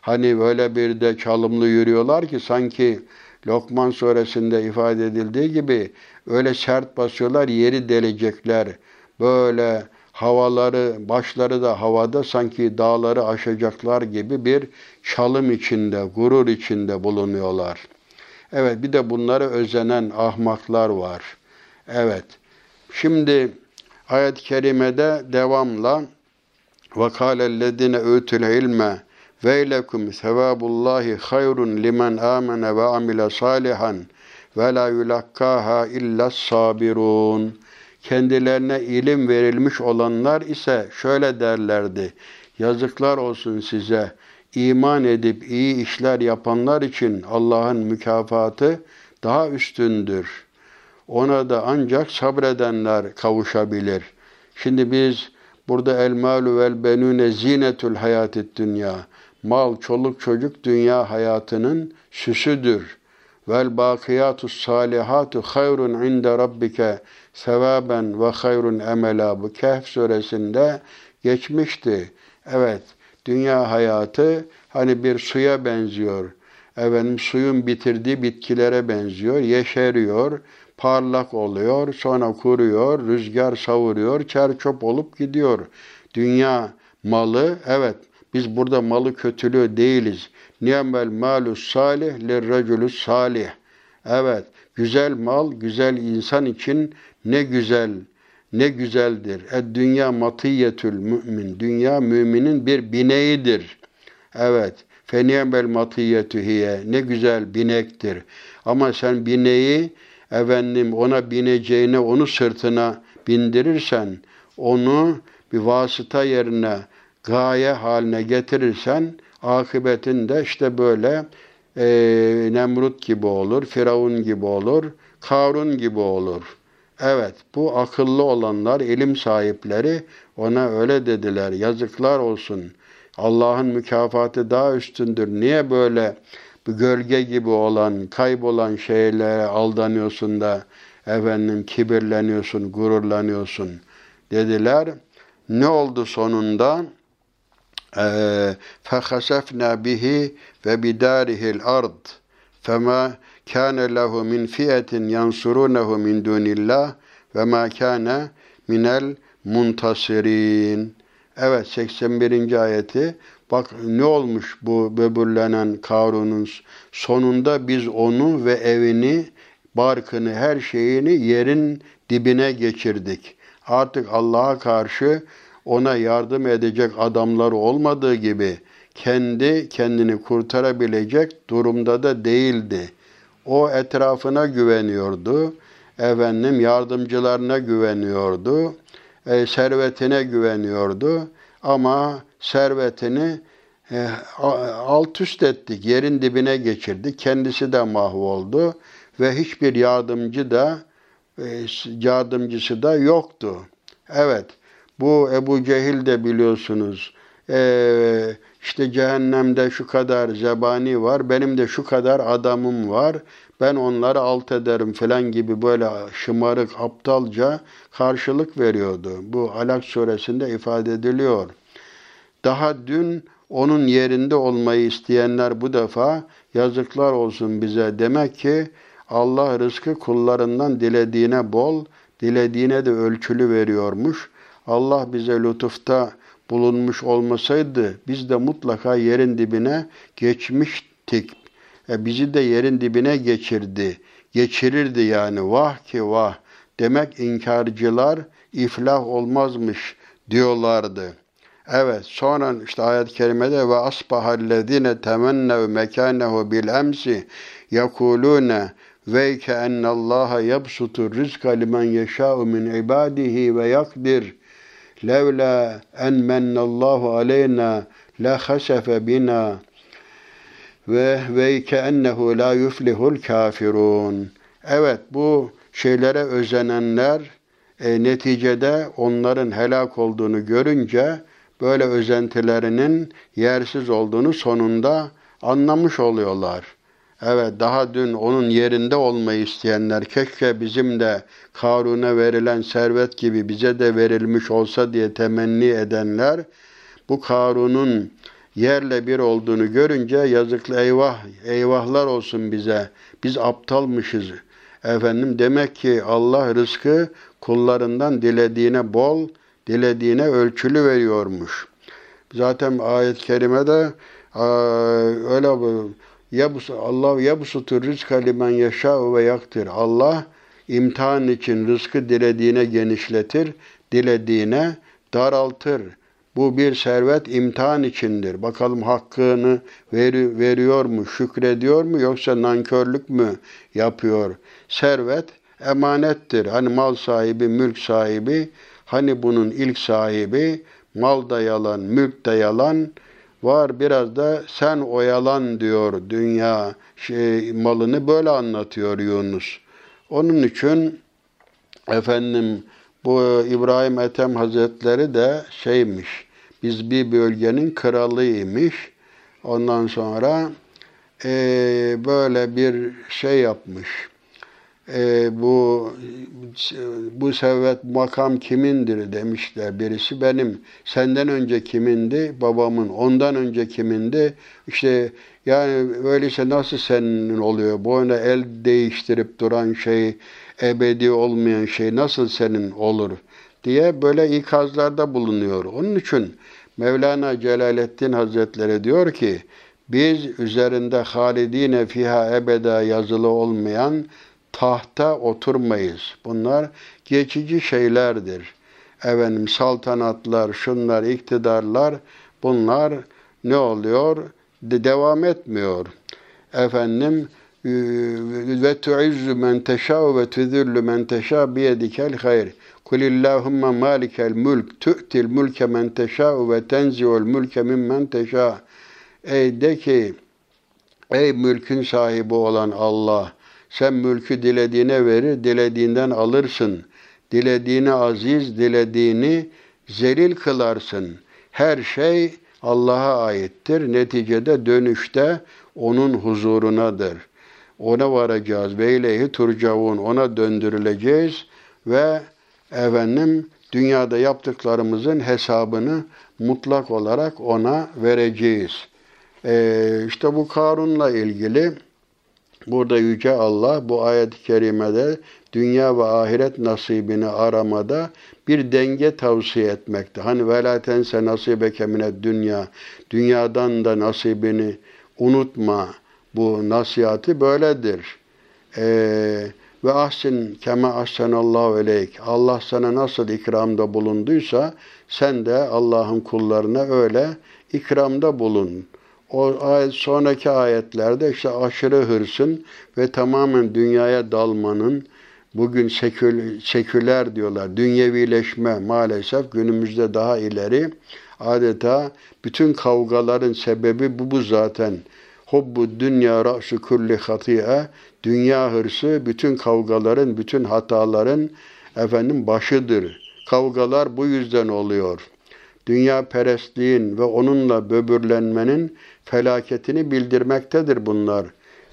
Hani böyle bir de çalımlı yürüyorlar ki sanki Lokman suresinde ifade edildiği gibi öyle sert basıyorlar yeri delecekler. Böyle havaları, başları da havada sanki dağları aşacaklar gibi bir çalım içinde, gurur içinde bulunuyorlar. Evet bir de bunlara özenen ahmaklar var. Evet. Şimdi ayet-i kerimede devamla وَقَالَ الَّذِينَ اُوتُوا الْعِلْمَ وَيْلَكُمْ ثَوَابُ اللّٰهِ خَيْرٌ لِمَنْ آمَنَ وَعَمِلَ صَالِحًا وَلَا يُلَقَّاهَا اِلَّا الصَّابِرُونَ Kendilerine ilim verilmiş olanlar ise şöyle derlerdi. Yazıklar olsun size. İman edip iyi işler yapanlar için Allah'ın mükafatı daha üstündür. Ona da ancak sabredenler kavuşabilir. Şimdi biz burada el malu vel benune zinetul hayatit dünya. Mal, çoluk, çocuk dünya hayatının süsüdür. Vel bakiyatus salihatu hayrun inde rabbike sevaben ve hayrun emela. Bu Kehf suresinde geçmişti. Evet, dünya hayatı hani bir suya benziyor. Efendim suyun bitirdiği bitkilere benziyor. Yeşeriyor, parlak oluyor, sonra kuruyor, rüzgar savuruyor, çer çöp olup gidiyor. Dünya malı, evet biz burada malı kötülüğü değiliz. Niyemel malus salih lirreculus salih. Evet, güzel mal, güzel insan için ne güzel, ne güzeldir. Ed dünya matiyetül mümin. Dünya müminin bir bineğidir. Evet. Feniyemel matiyetü hiye. Ne güzel binektir. Ama sen bineği efendim ona bineceğine onu sırtına bindirirsen onu bir vasıta yerine gaye haline getirirsen akıbetin de işte böyle e, Nemrut gibi olur, Firavun gibi olur, Karun gibi olur. Evet, bu akıllı olanlar, ilim sahipleri ona öyle dediler. Yazıklar olsun. Allah'ın mükafatı daha üstündür. Niye böyle bu gölge gibi olan, kaybolan şeylere aldanıyorsun da efendim kibirleniyorsun, gururlanıyorsun dediler. Ne oldu sonunda? فَخَسَفْنَا بِهِ وَبِدَارِهِ الْأَرْضِ فَمَا kâne lehu min fiyetin yansurunehu min dunillah ve ma kâne minel muntasirin. Evet 81. ayeti bak ne olmuş bu böbürlenen Karun'un sonunda biz onu ve evini barkını her şeyini yerin dibine geçirdik. Artık Allah'a karşı ona yardım edecek adamlar olmadığı gibi kendi kendini kurtarabilecek durumda da değildi. O etrafına güveniyordu. Efendim yardımcılarına güveniyordu. E, servetine güveniyordu. Ama servetini e, alt üst ettik. Yerin dibine geçirdi. Kendisi de mahvoldu. Ve hiçbir yardımcı da e, yardımcısı da yoktu. Evet. Bu Ebu Cehil de biliyorsunuz. Ee, işte cehennemde şu kadar zebani var, benim de şu kadar adamım var. Ben onları alt ederim falan gibi böyle şımarık, aptalca karşılık veriyordu. Bu Alak suresinde ifade ediliyor. Daha dün onun yerinde olmayı isteyenler bu defa yazıklar olsun bize. Demek ki Allah rızkı kullarından dilediğine bol, dilediğine de ölçülü veriyormuş. Allah bize lütufta bulunmuş olmasaydı biz de mutlaka yerin dibine geçmiştik. E bizi de yerin dibine geçirdi. Geçirirdi yani vah ki vah. Demek inkarcılar iflah olmazmış diyorlardı. Evet sonra işte ayet-i kerimede ve asbahallezine temennev mekanehu bil emsi yekulune ve ke ennallaha yabsutu rizka limen yeşâ'u min ibadihi ve yakdir levla en mennallahu aleyna la hasefe bina ve ve ke ennehu la yuflihul kafirun. Evet bu şeylere özenenler e, neticede onların helak olduğunu görünce böyle özentilerinin yersiz olduğunu sonunda anlamış oluyorlar. Evet daha dün onun yerinde olmayı isteyenler keşke bizim de Karun'a verilen servet gibi bize de verilmiş olsa diye temenni edenler bu Karun'un yerle bir olduğunu görünce yazıklı eyvah eyvahlar olsun bize. Biz aptalmışız. Efendim demek ki Allah rızkı kullarından dilediğine bol, dilediğine ölçülü veriyormuş. Zaten ayet-i kerimede öyle Allah yabsutu rizka limen yeşâ ve yaktır. Allah imtihan için rızkı dilediğine genişletir, dilediğine daraltır. Bu bir servet imtihan içindir. Bakalım hakkını veri, veriyor mu, şükrediyor mu yoksa nankörlük mü yapıyor? Servet emanettir. Hani mal sahibi, mülk sahibi, hani bunun ilk sahibi mal da yalan, mülk de yalan, var biraz da sen oyalan diyor dünya şey, malını böyle anlatıyor Yunus. Onun için efendim bu İbrahim Ethem Hazretleri de şeymiş, biz bir bölgenin kralıymış. Ondan sonra e, böyle bir şey yapmış. E, bu bu servet makam kimindir demişler birisi. Benim senden önce kimindi? Babamın. Ondan önce kimindi? İşte yani öyleyse nasıl senin oluyor? Boyuna el değiştirip duran şey, ebedi olmayan şey nasıl senin olur? diye böyle ikazlarda bulunuyor. Onun için Mevlana Celaleddin Hazretleri diyor ki, biz üzerinde halidine fiha ebeda yazılı olmayan tahta oturmayız. Bunlar geçici şeylerdir. Efendim saltanatlar, şunlar, iktidarlar bunlar ne oluyor? De devam etmiyor. Efendim ve tuizzu men teşâ ve tuzillu men teşâ biyedikel hayr. Kulillahumma malikel mulk tu'til mulke men teşâ ve tenzi'ul mulke mimmen teşâ. Ey de ki ey mülkün sahibi olan Allah sen mülkü dilediğine verir, dilediğinden alırsın. Dilediğini aziz, dilediğini zelil kılarsın. Her şey Allah'a aittir. Neticede dönüşte onun huzurunadır. Ona varacağız. Ve ileyhi turcavun. Ona döndürüleceğiz ve efendim dünyada yaptıklarımızın hesabını mutlak olarak ona vereceğiz. Ee, işte bu Karun'la ilgili Burada Yüce Allah bu ayet-i kerimede dünya ve ahiret nasibini aramada bir denge tavsiye etmekte. Hani vela tense nasibeke mine dünya. Dünyadan da nasibini unutma. Bu nasihatı böyledir. Ee, ve ahsin keme ahsenallahu aleyk. Allah sana nasıl ikramda bulunduysa sen de Allah'ın kullarına öyle ikramda bulun o ayet, sonraki ayetlerde işte aşırı hırsın ve tamamen dünyaya dalmanın bugün sekül, seküler diyorlar. Dünyevileşme maalesef günümüzde daha ileri. Adeta bütün kavgaların sebebi bu, bu zaten. Hubbu dünya ra'su kulli hatiye. Dünya hırsı bütün kavgaların, bütün hataların efendim başıdır. Kavgalar bu yüzden oluyor. Dünya perestliğin ve onunla böbürlenmenin felaketini bildirmektedir bunlar.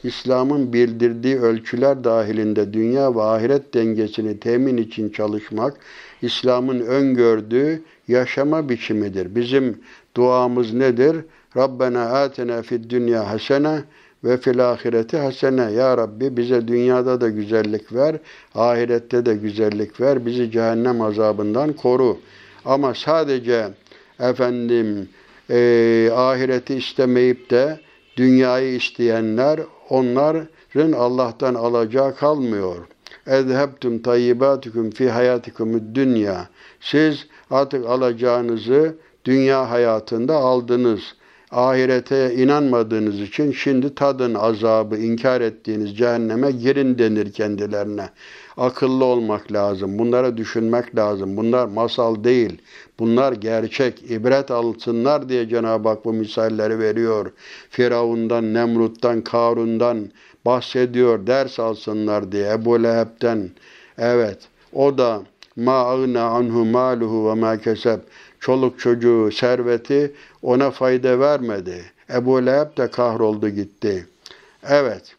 İslam'ın bildirdiği ölçüler dahilinde dünya ve ahiret dengesini temin için çalışmak, İslam'ın öngördüğü yaşama biçimidir. Bizim duamız nedir? Rabbena atena fid dünya hasene ve fil ahireti hasene. Ya Rabbi bize dünyada da güzellik ver, ahirette de güzellik ver. Bizi cehennem azabından koru. Ama sadece efendim e, ahireti istemeyip de dünyayı isteyenler onların Allah'tan alacağı kalmıyor. Ezhebtum tayyibatukum fi hayatikum dünya. Siz artık alacağınızı dünya hayatında aldınız. Ahirete inanmadığınız için şimdi tadın azabı, inkar ettiğiniz cehenneme girin denir kendilerine akıllı olmak lazım. Bunlara düşünmek lazım. Bunlar masal değil. Bunlar gerçek. İbret alsınlar diye Cenab-ı Hak bu misalleri veriyor. Firavundan, Nemrut'tan, Karun'dan bahsediyor. Ders alsınlar diye. Ebu Leheb'den. Evet. O da ma ağna anhu maluhu ve ma keseb. Çoluk çocuğu, serveti ona fayda vermedi. Ebu Leheb de kahroldu gitti. Evet.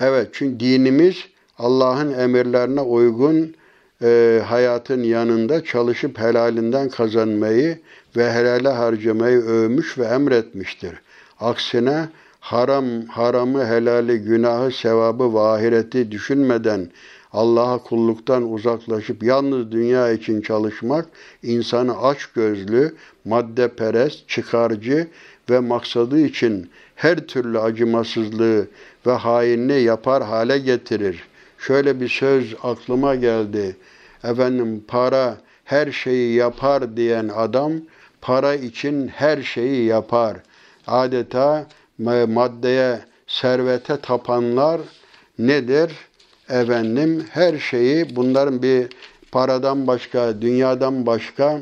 Evet çünkü dinimiz Allah'ın emirlerine uygun e, hayatın yanında çalışıp helalinden kazanmayı ve helale harcamayı övmüş ve emretmiştir. Aksine haram, haramı, helali, günahı, sevabı ve ahireti düşünmeden Allah'a kulluktan uzaklaşıp yalnız dünya için çalışmak insanı aç gözlü, maddeperest, çıkarcı ve maksadı için her türlü acımasızlığı ve hainliği yapar hale getirir. Şöyle bir söz aklıma geldi. Efendim para her şeyi yapar diyen adam para için her şeyi yapar. Adeta maddeye, servete tapanlar nedir? Efendim her şeyi bunların bir paradan başka, dünyadan başka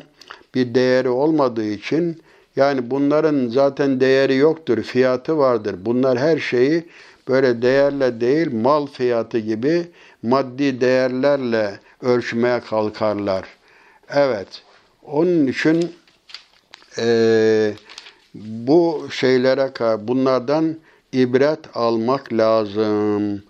bir değeri olmadığı için yani bunların zaten değeri yoktur, fiyatı vardır. Bunlar her şeyi böyle değerle değil, mal fiyatı gibi maddi değerlerle ölçmeye kalkarlar. Evet, onun için e, bu şeylere, bunlardan ibret almak lazım.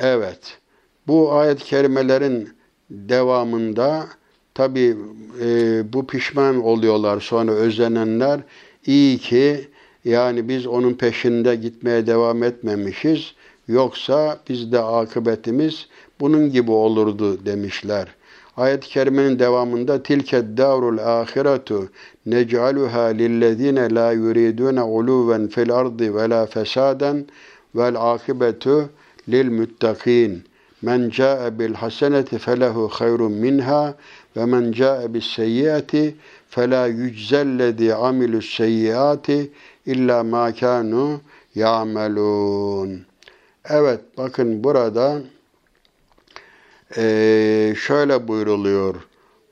Evet, bu ayet-i kerimelerin devamında tabi e, bu pişman oluyorlar sonra özenenler. İyi ki yani biz onun peşinde gitmeye devam etmemişiz. Yoksa bizde akıbetimiz bunun gibi olurdu demişler. Ayet-i kerimenin devamında tilke darul ahiretu nec'aluha lillezine la yuriduna uluven fil ardı ve la fesaden vel akibetu lil muttakin. Men ca'e bil haseneti felehu hayrun minha ve men ca'e bis seyyiati fela yüczellezi amilus seyyiati illa ma kanu ya'melun. Evet bakın burada e, şöyle buyruluyor.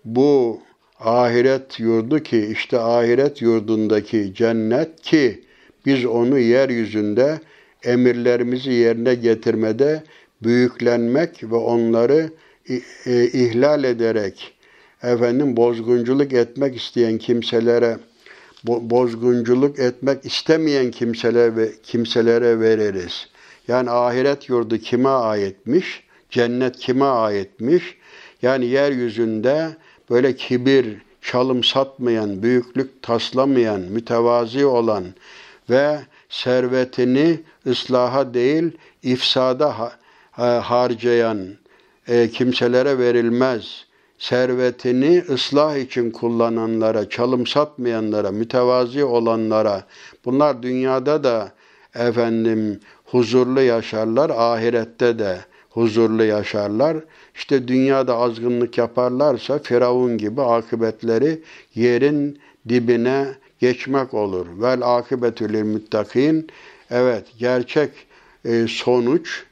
Bu ahiret yurdu ki işte ahiret yurdundaki cennet ki biz onu yeryüzünde emirlerimizi yerine getirmede büyüklenmek ve onları e, ihlal ederek efendim bozgunculuk etmek isteyen kimselere bozgunculuk etmek istemeyen kimselere ve kimselere veririz. Yani ahiret yurdu kime aitmiş? Cennet kime aitmiş? Yani yeryüzünde böyle kibir, çalım satmayan, büyüklük taslamayan, mütevazi olan ve servetini ıslaha değil ifsada harcayan e, kimselere verilmez. Servetini ıslah için kullananlara, çalım satmayanlara, mütevazi olanlara, bunlar dünyada da efendim huzurlu yaşarlar, ahirette de huzurlu yaşarlar. İşte dünyada azgınlık yaparlarsa Firavun gibi akıbetleri yerin dibine geçmek olur. Vel akıbetü muttakin. Evet, gerçek e, sonuç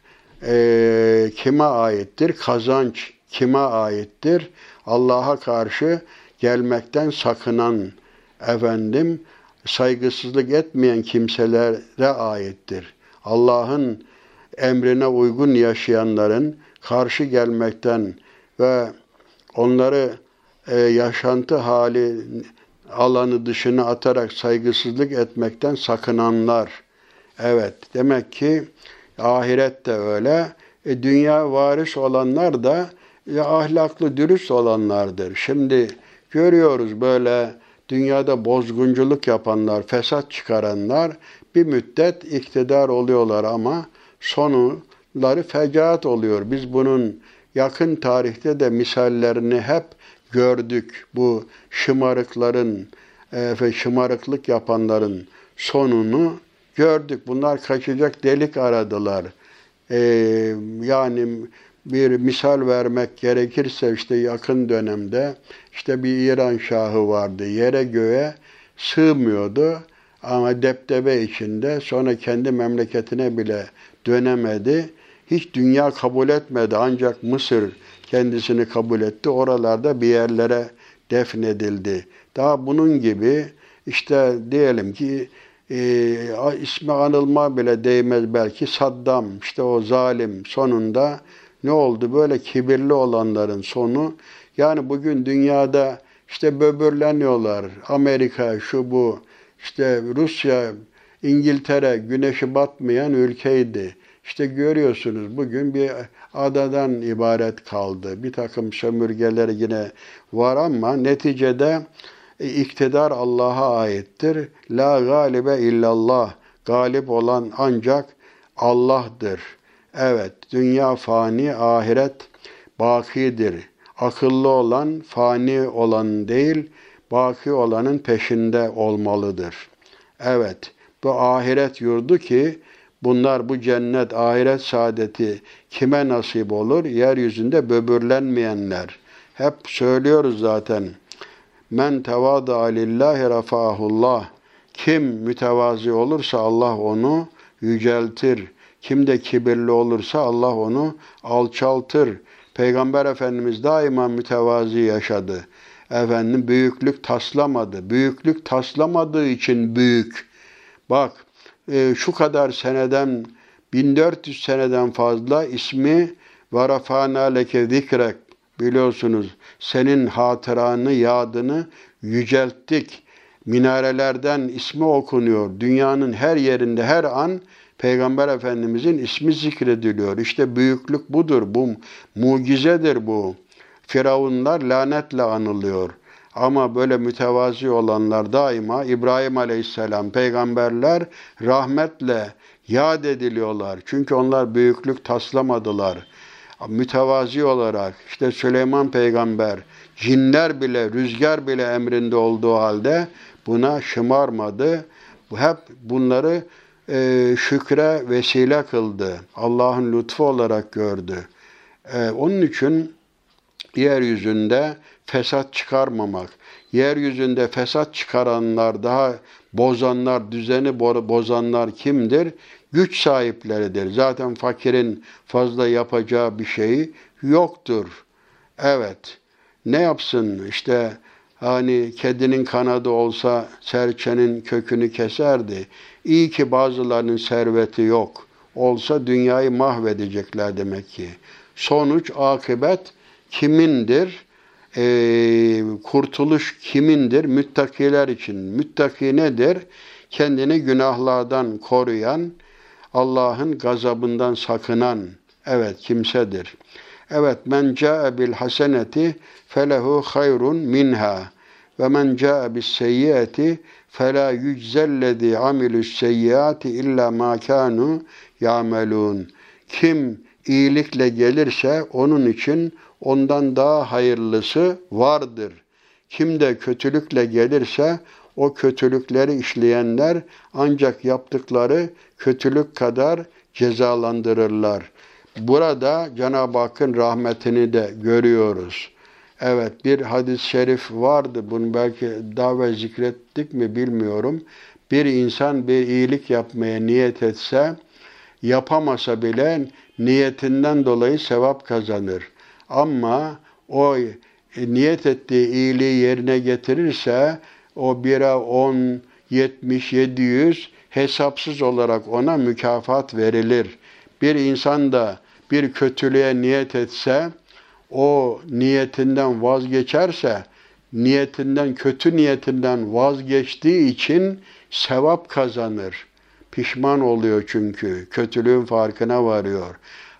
e, kime aittir? Kazanç kime aittir? Allah'a karşı gelmekten sakınan efendim saygısızlık etmeyen kimselere aittir. Allah'ın emrine uygun yaşayanların karşı gelmekten ve onları e, yaşantı hali alanı dışına atarak saygısızlık etmekten sakınanlar. Evet, demek ki ahiret de öyle. E, dünya varis olanlar da e, ahlaklı, dürüst olanlardır. Şimdi görüyoruz böyle dünyada bozgunculuk yapanlar, fesat çıkaranlar bir müddet iktidar oluyorlar ama sonuları fecaat oluyor. Biz bunun yakın tarihte de misallerini hep gördük. Bu şımarıkların e, şımarıklık yapanların sonunu gördük. Bunlar kaçacak delik aradılar. E, yani bir misal vermek gerekirse işte yakın dönemde işte bir İran şahı vardı. Yere göğe sığmıyordu ama deptebe içinde sonra kendi memleketine bile dönemedi. Hiç dünya kabul etmedi ancak Mısır kendisini kabul etti. Oralarda bir yerlere defnedildi. Daha bunun gibi işte diyelim ki e, ismi anılma bile değmez belki Saddam işte o zalim sonunda ne oldu? Böyle kibirli olanların sonu yani bugün dünyada işte böbürleniyorlar. Amerika şu bu işte Rusya İngiltere güneşi batmayan ülkeydi. İşte görüyorsunuz bugün bir adadan ibaret kaldı. Bir takım sömürgeler yine var ama neticede e, iktidar Allah'a aittir. La galibe illallah. Galip olan ancak Allah'tır. Evet, dünya fani, ahiret bakidir. Akıllı olan fani olan değil, baki olanın peşinde olmalıdır. Evet, bu ahiret yurdu ki bunlar bu cennet, ahiret saadeti kime nasip olur? Yeryüzünde böbürlenmeyenler. Hep söylüyoruz zaten. Men tevada lillahi rafahullah. Kim mütevazi olursa Allah onu yüceltir. Kim de kibirli olursa Allah onu alçaltır. Peygamber Efendimiz daima mütevazi yaşadı. Efendim büyüklük taslamadı. Büyüklük taslamadığı için büyük. Bak e, şu kadar seneden 1400 seneden fazla ismi varafana leke zikrek biliyorsunuz senin hatıranı, yadını yücelttik. Minarelerden ismi okunuyor. Dünyanın her yerinde her an Peygamber Efendimizin ismi zikrediliyor. İşte büyüklük budur. Bu mucizedir bu. Firavunlar lanetle anılıyor. Ama böyle mütevazi olanlar daima İbrahim Aleyhisselam peygamberler rahmetle yad ediliyorlar. Çünkü onlar büyüklük taslamadılar. Mütevazi olarak işte Süleyman peygamber cinler bile rüzgar bile emrinde olduğu halde buna şımarmadı. Hep bunları e, şükre vesile kıldı. Allah'ın lütfu olarak gördü. E, onun için yeryüzünde fesat çıkarmamak. Yeryüzünde fesat çıkaranlar, daha bozanlar, düzeni bozanlar kimdir? Güç sahipleridir. Zaten fakirin fazla yapacağı bir şeyi yoktur. Evet. Ne yapsın? İşte hani kedinin kanadı olsa serçenin kökünü keserdi. İyi ki bazılarının serveti yok. Olsa dünyayı mahvedecekler demek ki. Sonuç, akıbet kimindir? Ee, kurtuluş kimindir? Müttakiler için. Müttaki nedir? Kendini günahlardan koruyan, Allah'ın gazabından sakınan, evet kimsedir. Evet, men ca'e bil haseneti felehu hayrun minha ve men ca'e bis seyyiati fela yüczellezi amilus seyyiati illa ma kanu ya'melun. Kim iyilikle gelirse onun için ondan daha hayırlısı vardır. Kim de kötülükle gelirse o kötülükleri işleyenler ancak yaptıkları kötülük kadar cezalandırırlar. Burada Cenab-ı Hakk'ın rahmetini de görüyoruz. Evet bir hadis-i şerif vardı. Bunu belki daha ve zikrettik mi bilmiyorum. Bir insan bir iyilik yapmaya niyet etse yapamasa bile niyetinden dolayı sevap kazanır. Ama o e, niyet ettiği iyiliği yerine getirirse o bira 10, 70, 700 hesapsız olarak ona mükafat verilir. Bir insan da bir kötülüğe niyet etse, o niyetinden vazgeçerse, niyetinden, kötü niyetinden vazgeçtiği için sevap kazanır. Pişman oluyor çünkü, kötülüğün farkına varıyor.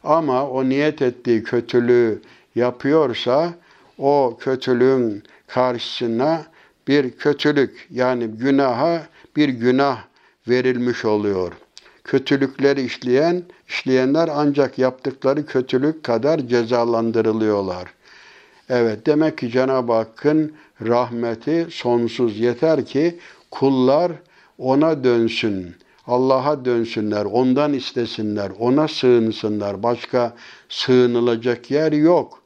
Ama o niyet ettiği kötülüğü yapıyorsa, o kötülüğün karşısına bir kötülük yani günaha bir günah verilmiş oluyor. Kötülükleri işleyen, işleyenler ancak yaptıkları kötülük kadar cezalandırılıyorlar. Evet demek ki Cenab-ı Hakk'ın rahmeti sonsuz yeter ki kullar ona dönsün. Allah'a dönsünler, ondan istesinler, ona sığınsınlar. Başka sığınılacak yer yok.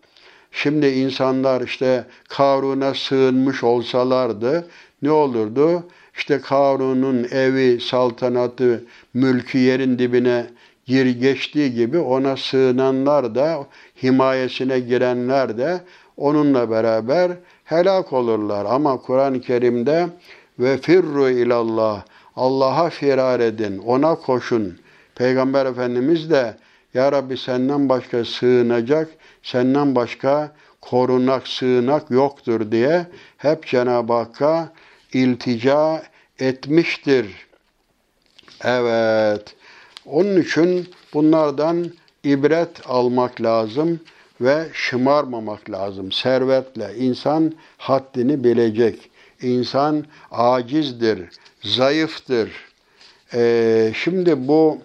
Şimdi insanlar işte Karun'a sığınmış olsalardı ne olurdu? İşte Karun'un evi, saltanatı, mülkü yerin dibine gir geçtiği gibi ona sığınanlar da, himayesine girenler de onunla beraber helak olurlar. Ama Kur'an-ı Kerim'de ve firru ilallah Allah'a firar edin, ona koşun. Peygamber Efendimiz de Ya Rabbi senden başka sığınacak, senden başka korunak, sığınak yoktur diye hep Cenab-ı Hakk'a iltica etmiştir. Evet. Onun için bunlardan ibret almak lazım ve şımarmamak lazım. Servetle insan haddini bilecek. İnsan acizdir, zayıftır. Ee, şimdi bu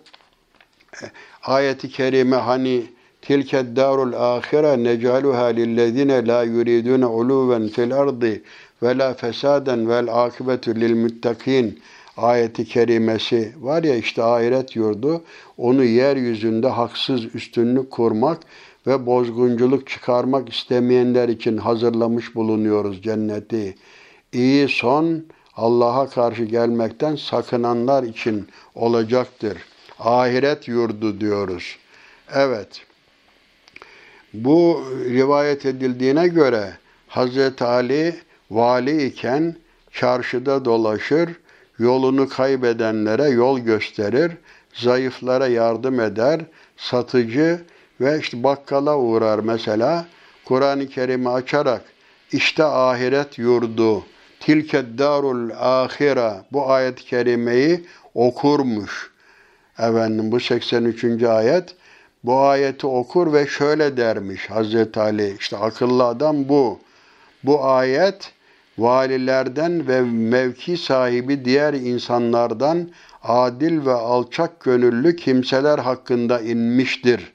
e, ayeti kerime hani tilke darul ahire necaluha lillezine la yuridune uluven fil ardı ve la fesaden vel akibetu lil muttakin ayeti kerimesi var ya işte ahiret yurdu onu yeryüzünde haksız üstünlük kurmak ve bozgunculuk çıkarmak istemeyenler için hazırlamış bulunuyoruz cenneti. İyi son Allah'a karşı gelmekten sakınanlar için olacaktır. Ahiret yurdu diyoruz. Evet. Bu rivayet edildiğine göre Hazreti Ali vali iken çarşıda dolaşır, yolunu kaybedenlere yol gösterir, zayıflara yardım eder, satıcı ve işte bakkala uğrar mesela. Kur'an-ı Kerim'i açarak işte ahiret yurdu, tilke darul ahira bu ayet-i kerimeyi okurmuş. Efendim bu 83. ayet bu ayeti okur ve şöyle dermiş Hazreti Ali işte akıllı adam bu. Bu ayet valilerden ve mevki sahibi diğer insanlardan adil ve alçak gönüllü kimseler hakkında inmiştir.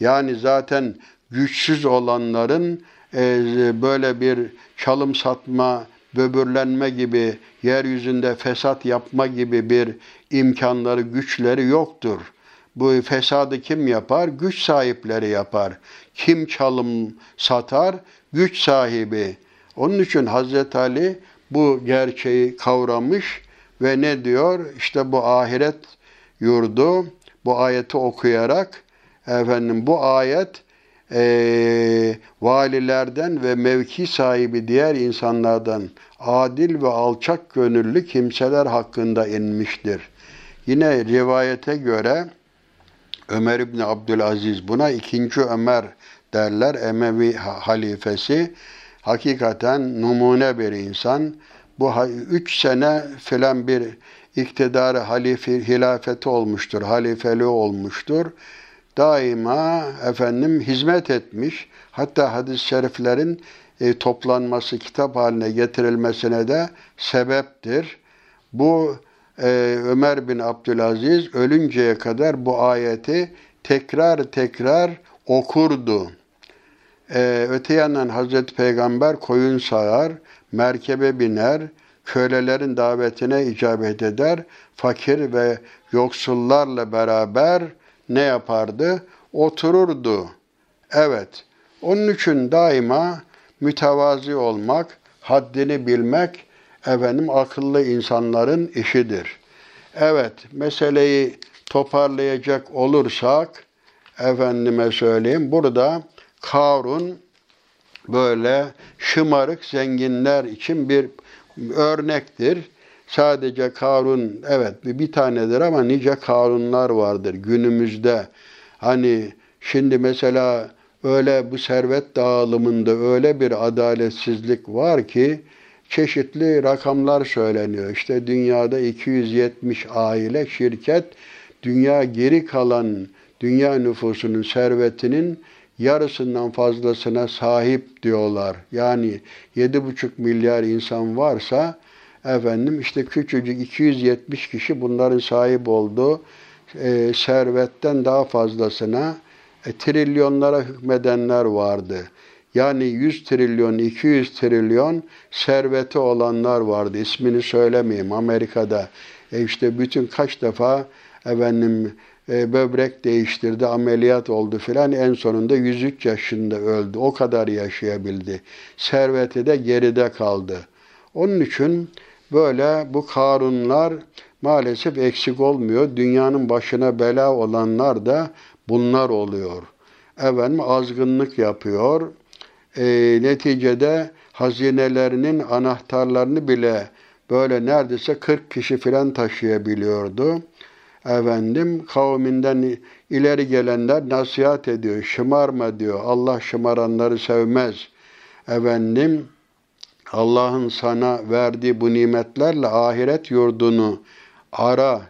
Yani zaten güçsüz olanların e, böyle bir çalım satma, böbürlenme gibi, yeryüzünde fesat yapma gibi bir imkanları, güçleri yoktur. Bu fesadı kim yapar? Güç sahipleri yapar. Kim çalım satar? Güç sahibi. Onun için Hazreti Ali bu gerçeği kavramış ve ne diyor? İşte bu ahiret yurdu bu ayeti okuyarak efendim bu ayet e, valilerden ve mevki sahibi diğer insanlardan adil ve alçak gönüllü kimseler hakkında inmiştir. Yine rivayete göre Ömer İbni Abdülaziz buna ikinci Ömer derler. Emevi halifesi hakikaten numune bir insan. Bu üç sene filan bir iktidarı halife, hilafeti olmuştur, halifeliği olmuştur. Daima efendim hizmet etmiş. Hatta hadis-i şeriflerin e, toplanması, kitap haline getirilmesine de sebeptir. Bu e, Ömer bin Abdülaziz ölünceye kadar bu ayeti tekrar tekrar okurdu. Ee, öte yandan Hazreti Peygamber koyun sağar, merkebe biner, kölelerin davetine icabet eder, fakir ve yoksullarla beraber ne yapardı? Otururdu. Evet, onun için daima mütevazi olmak, haddini bilmek, efendim akıllı insanların işidir. Evet, meseleyi toparlayacak olursak, efendime söyleyeyim, burada Karun böyle şımarık zenginler için bir örnektir. Sadece Karun evet bir tanedir ama nice Karunlar vardır günümüzde. Hani şimdi mesela öyle bu servet dağılımında öyle bir adaletsizlik var ki çeşitli rakamlar söyleniyor. İşte dünyada 270 aile, şirket, dünya geri kalan dünya nüfusunun servetinin yarısından fazlasına sahip diyorlar. Yani 7,5 milyar insan varsa efendim işte küçücük 270 kişi bunların sahip olduğu e, servetten daha fazlasına e, trilyonlara hükmedenler vardı. Yani 100 trilyon, 200 trilyon serveti olanlar vardı. İsmini söylemeyeyim Amerika'da. E işte bütün kaç defa efendim e, böbrek değiştirdi, ameliyat oldu filan. En sonunda 103 yaşında öldü. O kadar yaşayabildi. Serveti de geride kaldı. Onun için böyle bu karunlar maalesef eksik olmuyor. Dünyanın başına bela olanlar da bunlar oluyor. Efendim azgınlık yapıyor. E, neticede hazinelerinin anahtarlarını bile böyle neredeyse 40 kişi filan taşıyabiliyordu efendim kavminden ileri gelenler nasihat ediyor. Şımarma diyor. Allah şımaranları sevmez. Efendim Allah'ın sana verdiği bu nimetlerle ahiret yurdunu ara.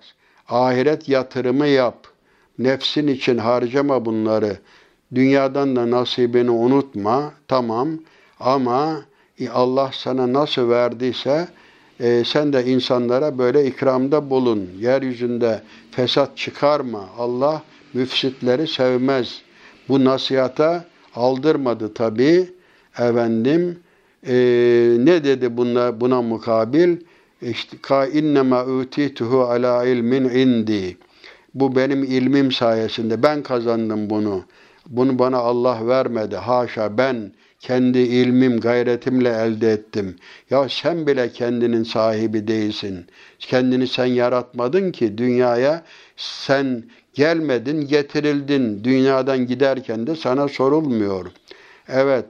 Ahiret yatırımı yap. Nefsin için harcama bunları. Dünyadan da nasibini unutma. Tamam. Ama Allah sana nasıl verdiyse e, sen de insanlara böyle ikramda bulun. Yeryüzünde fesat çıkarma. Allah müfsitleri sevmez. Bu nasihata aldırmadı tabi. Efendim e, ne dedi buna, buna mukabil? İşte ka innema utituhu ala ilmin indi. Bu benim ilmim sayesinde ben kazandım bunu. Bunu bana Allah vermedi. Haşa ben kendi ilmim, gayretimle elde ettim. Ya sen bile kendinin sahibi değilsin. Kendini sen yaratmadın ki dünyaya sen gelmedin, getirildin. Dünyadan giderken de sana sorulmuyor. Evet,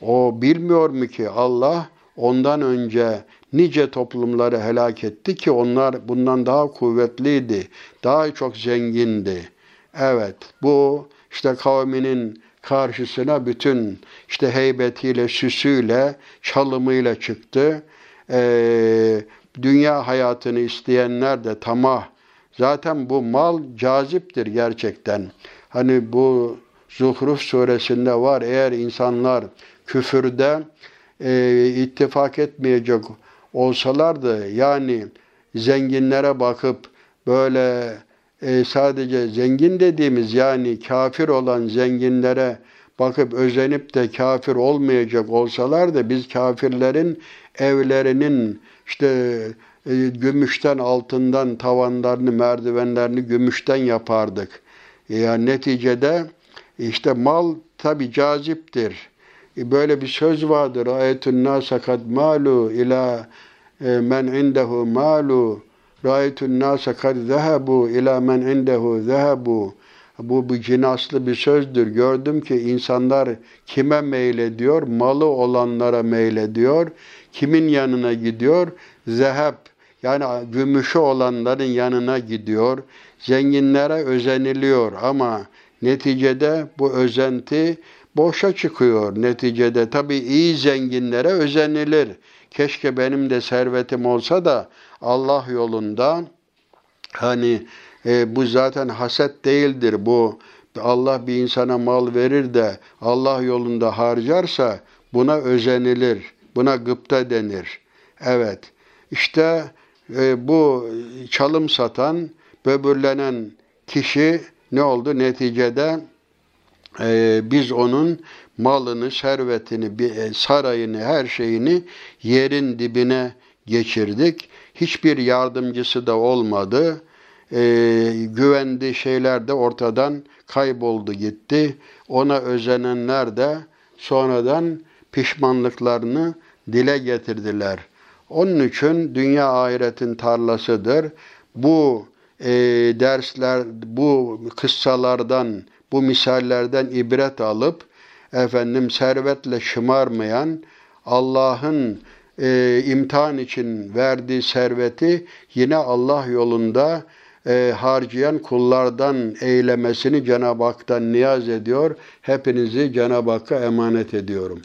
o bilmiyor mu ki Allah ondan önce nice toplumları helak etti ki onlar bundan daha kuvvetliydi, daha çok zengindi. Evet, bu işte kavminin karşısına bütün işte heybetiyle, süsüyle, çalımıyla çıktı. Ee, dünya hayatını isteyenler de tamah. Zaten bu mal caziptir gerçekten. Hani bu Zuhruf suresinde var eğer insanlar küfürde e, ittifak etmeyecek olsalardı yani zenginlere bakıp böyle e, sadece zengin dediğimiz yani kafir olan zenginlere bakıp özenip de kafir olmayacak olsalar da biz kafirlerin evlerinin işte e, gümüşten altından tavanlarını merdivenlerini gümüşten yapardık. Yani neticede işte mal tabi caziptir. E, böyle bir söz vardır. Ayetun nasa kad malu ila e, men indehu malu Ra'aytun nase kad zehebu ila men indehu zehebu. Bu bir cinaslı bir sözdür. Gördüm ki insanlar kime meylediyor? Malı olanlara meylediyor. Kimin yanına gidiyor? Zeheb yani gümüşü olanların yanına gidiyor. Zenginlere özeniliyor ama neticede bu özenti boşa çıkıyor. Neticede tabii iyi zenginlere özenilir. Keşke benim de servetim olsa da Allah yolunda hani e, bu zaten haset değildir bu. Allah bir insana mal verir de Allah yolunda harcarsa buna özenilir. Buna gıpta denir. Evet. İşte e, bu çalım satan, böbürlenen kişi ne oldu? Neticede e, biz onun malını, servetini, e, sarayını, her şeyini yerin dibine geçirdik. Hiçbir yardımcısı da olmadı. E, güvendiği şeyler de ortadan kayboldu gitti. Ona özenenler de sonradan pişmanlıklarını dile getirdiler. Onun için dünya ahiretin tarlasıdır. Bu e, dersler, bu kıssalardan, bu misallerden ibret alıp efendim servetle şımarmayan Allah'ın e, imtihan için verdiği serveti yine Allah yolunda e, harcayan kullardan eylemesini Cenab-ı Hak'tan niyaz ediyor. Hepinizi Cenab-ı Hakk'a emanet ediyorum.